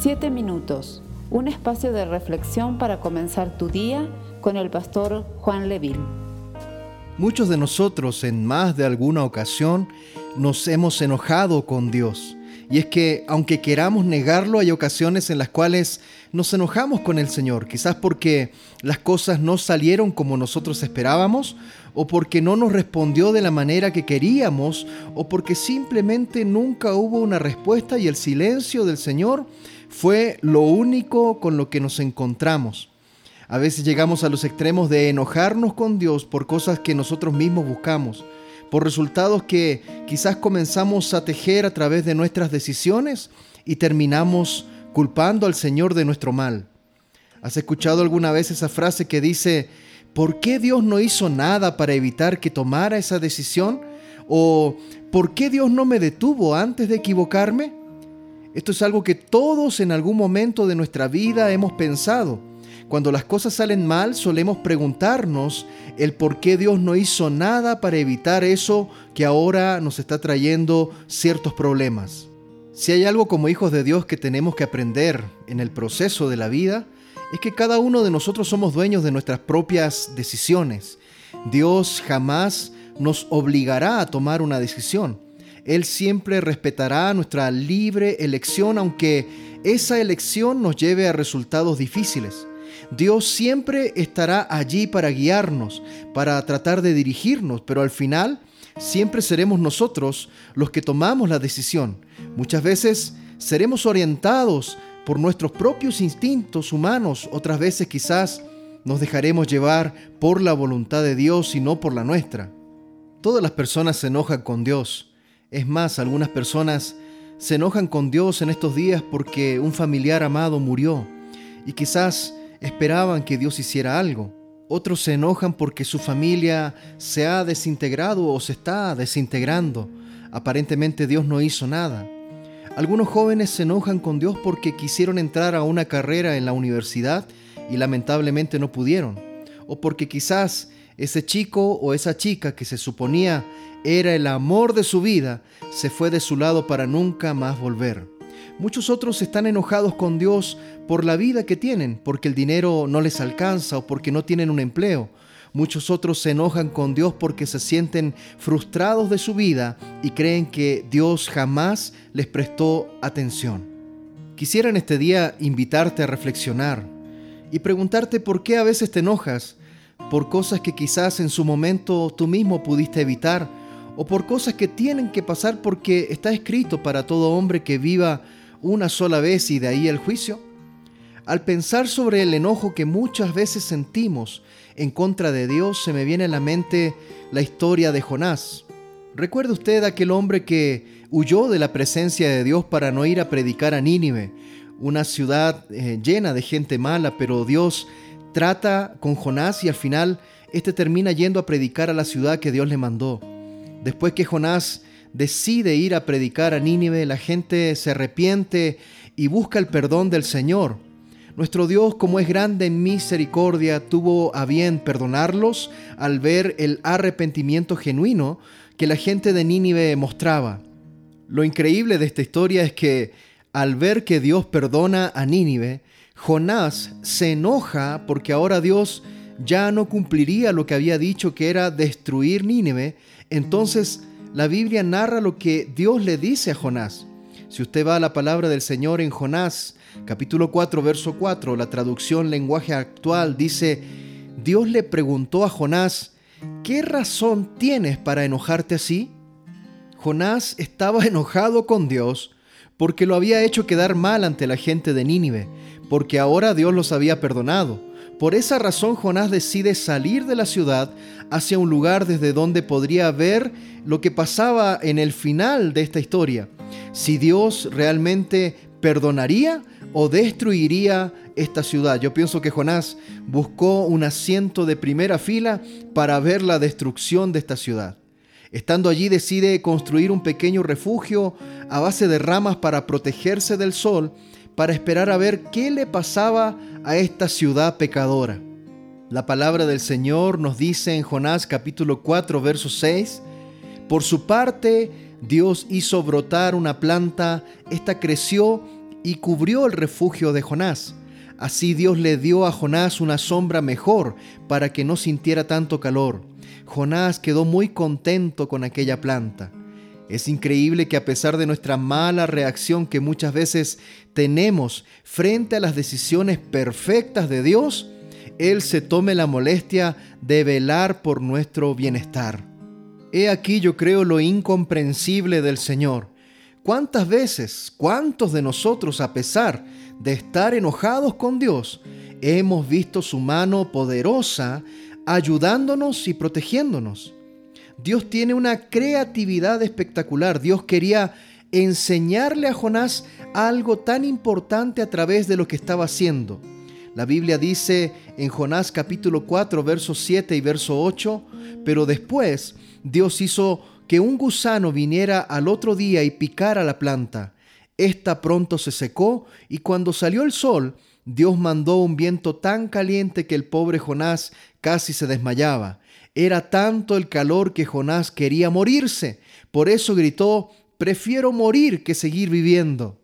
Siete minutos, un espacio de reflexión para comenzar tu día con el pastor Juan Leville. Muchos de nosotros en más de alguna ocasión nos hemos enojado con Dios. Y es que, aunque queramos negarlo, hay ocasiones en las cuales nos enojamos con el Señor, quizás porque las cosas no salieron como nosotros esperábamos, o porque no nos respondió de la manera que queríamos, o porque simplemente nunca hubo una respuesta y el silencio del Señor fue lo único con lo que nos encontramos. A veces llegamos a los extremos de enojarnos con Dios por cosas que nosotros mismos buscamos, por resultados que quizás comenzamos a tejer a través de nuestras decisiones y terminamos culpando al Señor de nuestro mal. ¿Has escuchado alguna vez esa frase que dice, ¿por qué Dios no hizo nada para evitar que tomara esa decisión? ¿O por qué Dios no me detuvo antes de equivocarme? Esto es algo que todos en algún momento de nuestra vida hemos pensado. Cuando las cosas salen mal, solemos preguntarnos el por qué Dios no hizo nada para evitar eso que ahora nos está trayendo ciertos problemas. Si hay algo como hijos de Dios que tenemos que aprender en el proceso de la vida, es que cada uno de nosotros somos dueños de nuestras propias decisiones. Dios jamás nos obligará a tomar una decisión. Él siempre respetará nuestra libre elección, aunque esa elección nos lleve a resultados difíciles. Dios siempre estará allí para guiarnos, para tratar de dirigirnos, pero al final siempre seremos nosotros los que tomamos la decisión. Muchas veces seremos orientados por nuestros propios instintos humanos, otras veces quizás nos dejaremos llevar por la voluntad de Dios y no por la nuestra. Todas las personas se enojan con Dios. Es más, algunas personas se enojan con Dios en estos días porque un familiar amado murió y quizás esperaban que Dios hiciera algo. Otros se enojan porque su familia se ha desintegrado o se está desintegrando. Aparentemente Dios no hizo nada. Algunos jóvenes se enojan con Dios porque quisieron entrar a una carrera en la universidad y lamentablemente no pudieron. O porque quizás ese chico o esa chica que se suponía era el amor de su vida se fue de su lado para nunca más volver. Muchos otros están enojados con Dios por la vida que tienen, porque el dinero no les alcanza o porque no tienen un empleo. Muchos otros se enojan con Dios porque se sienten frustrados de su vida y creen que Dios jamás les prestó atención. Quisiera en este día invitarte a reflexionar y preguntarte por qué a veces te enojas por cosas que quizás en su momento tú mismo pudiste evitar o por cosas que tienen que pasar porque está escrito para todo hombre que viva una sola vez y de ahí el juicio? Al pensar sobre el enojo que muchas veces sentimos en contra de Dios, se me viene a la mente la historia de Jonás. ¿Recuerda usted aquel hombre que huyó de la presencia de Dios para no ir a predicar a Nínive, una ciudad eh, llena de gente mala, pero Dios trata con Jonás y al final éste termina yendo a predicar a la ciudad que Dios le mandó? Después que Jonás decide ir a predicar a Nínive, la gente se arrepiente y busca el perdón del Señor. Nuestro Dios, como es grande en misericordia, tuvo a bien perdonarlos al ver el arrepentimiento genuino que la gente de Nínive mostraba. Lo increíble de esta historia es que al ver que Dios perdona a Nínive, Jonás se enoja porque ahora Dios ya no cumpliría lo que había dicho que era destruir Nínive, entonces la Biblia narra lo que Dios le dice a Jonás. Si usted va a la palabra del Señor en Jonás, capítulo 4, verso 4, la traducción lenguaje actual dice, Dios le preguntó a Jonás, ¿qué razón tienes para enojarte así? Jonás estaba enojado con Dios porque lo había hecho quedar mal ante la gente de Nínive, porque ahora Dios los había perdonado. Por esa razón Jonás decide salir de la ciudad hacia un lugar desde donde podría ver lo que pasaba en el final de esta historia. Si Dios realmente perdonaría o destruiría esta ciudad. Yo pienso que Jonás buscó un asiento de primera fila para ver la destrucción de esta ciudad. Estando allí decide construir un pequeño refugio a base de ramas para protegerse del sol para esperar a ver qué le pasaba a esta ciudad pecadora. La palabra del Señor nos dice en Jonás capítulo 4, verso 6, por su parte Dios hizo brotar una planta, esta creció y cubrió el refugio de Jonás. Así Dios le dio a Jonás una sombra mejor para que no sintiera tanto calor. Jonás quedó muy contento con aquella planta. Es increíble que a pesar de nuestra mala reacción que muchas veces tenemos frente a las decisiones perfectas de Dios, Él se tome la molestia de velar por nuestro bienestar. He aquí yo creo lo incomprensible del Señor. ¿Cuántas veces, cuántos de nosotros, a pesar de estar enojados con Dios, hemos visto su mano poderosa ayudándonos y protegiéndonos? Dios tiene una creatividad espectacular. Dios quería enseñarle a Jonás algo tan importante a través de lo que estaba haciendo. La Biblia dice en Jonás capítulo 4, versos 7 y verso 8, pero después Dios hizo que un gusano viniera al otro día y picara la planta. Esta pronto se secó y cuando salió el sol, Dios mandó un viento tan caliente que el pobre Jonás casi se desmayaba. Era tanto el calor que Jonás quería morirse. Por eso gritó, prefiero morir que seguir viviendo.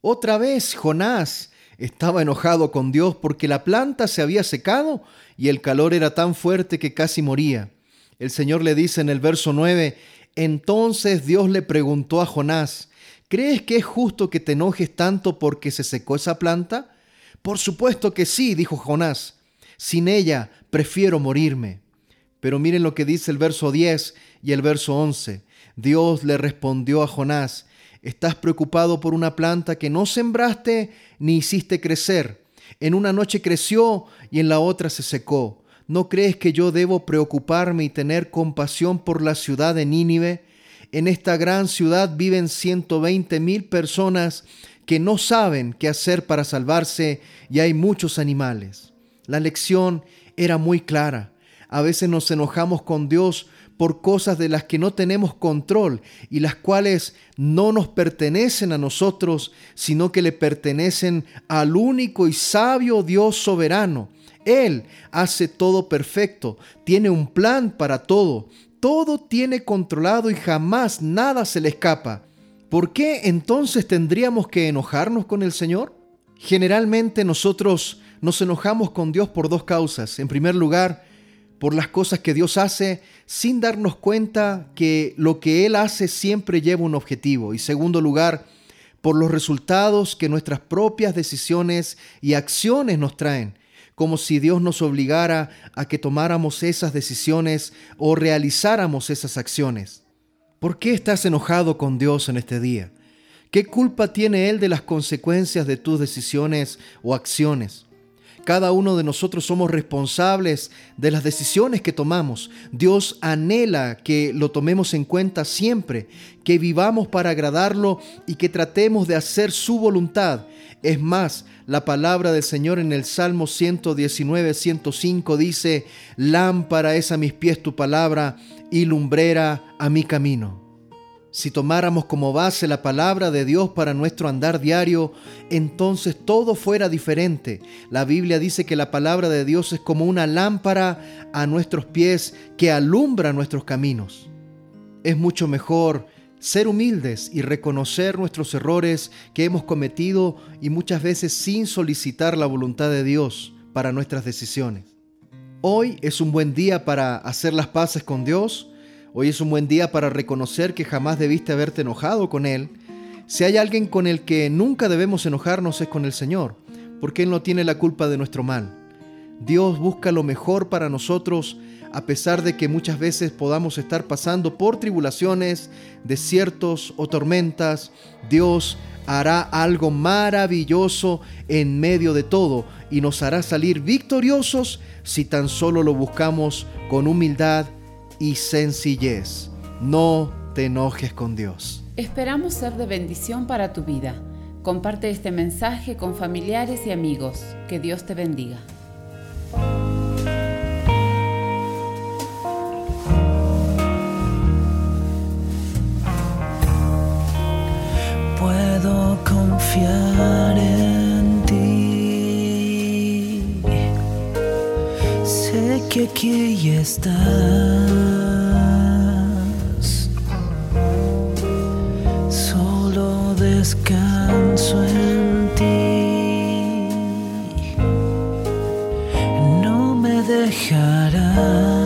Otra vez Jonás estaba enojado con Dios porque la planta se había secado y el calor era tan fuerte que casi moría. El Señor le dice en el verso 9, entonces Dios le preguntó a Jonás, ¿crees que es justo que te enojes tanto porque se secó esa planta? Por supuesto que sí, dijo Jonás, sin ella prefiero morirme. Pero miren lo que dice el verso 10 y el verso 11. Dios le respondió a Jonás, estás preocupado por una planta que no sembraste ni hiciste crecer. En una noche creció y en la otra se secó. ¿No crees que yo debo preocuparme y tener compasión por la ciudad de Nínive? En esta gran ciudad viven 120 mil personas que no saben qué hacer para salvarse y hay muchos animales. La lección era muy clara. A veces nos enojamos con Dios por cosas de las que no tenemos control y las cuales no nos pertenecen a nosotros, sino que le pertenecen al único y sabio Dios soberano. Él hace todo perfecto, tiene un plan para todo, todo tiene controlado y jamás nada se le escapa. ¿Por qué entonces tendríamos que enojarnos con el Señor? Generalmente nosotros nos enojamos con Dios por dos causas. En primer lugar, por las cosas que Dios hace sin darnos cuenta que lo que Él hace siempre lleva un objetivo. Y segundo lugar, por los resultados que nuestras propias decisiones y acciones nos traen, como si Dios nos obligara a que tomáramos esas decisiones o realizáramos esas acciones. ¿Por qué estás enojado con Dios en este día? ¿Qué culpa tiene Él de las consecuencias de tus decisiones o acciones? Cada uno de nosotros somos responsables de las decisiones que tomamos. Dios anhela que lo tomemos en cuenta siempre, que vivamos para agradarlo y que tratemos de hacer su voluntad. Es más, la palabra del Señor en el Salmo 119, 105 dice, lámpara es a mis pies tu palabra y lumbrera a mi camino. Si tomáramos como base la palabra de Dios para nuestro andar diario, entonces todo fuera diferente. La Biblia dice que la palabra de Dios es como una lámpara a nuestros pies que alumbra nuestros caminos. Es mucho mejor ser humildes y reconocer nuestros errores que hemos cometido y muchas veces sin solicitar la voluntad de Dios para nuestras decisiones. Hoy es un buen día para hacer las paces con Dios Hoy es un buen día para reconocer que jamás debiste haberte enojado con Él. Si hay alguien con el que nunca debemos enojarnos es con el Señor, porque Él no tiene la culpa de nuestro mal. Dios busca lo mejor para nosotros a pesar de que muchas veces podamos estar pasando por tribulaciones, desiertos o tormentas. Dios hará algo maravilloso en medio de todo y nos hará salir victoriosos si tan solo lo buscamos con humildad y sencillez. No te enojes con Dios. Esperamos ser de bendición para tu vida. Comparte este mensaje con familiares y amigos. Que Dios te bendiga. Puedo confiar en ti. Sé que aquí estás. descanso en ti. No me dejarás.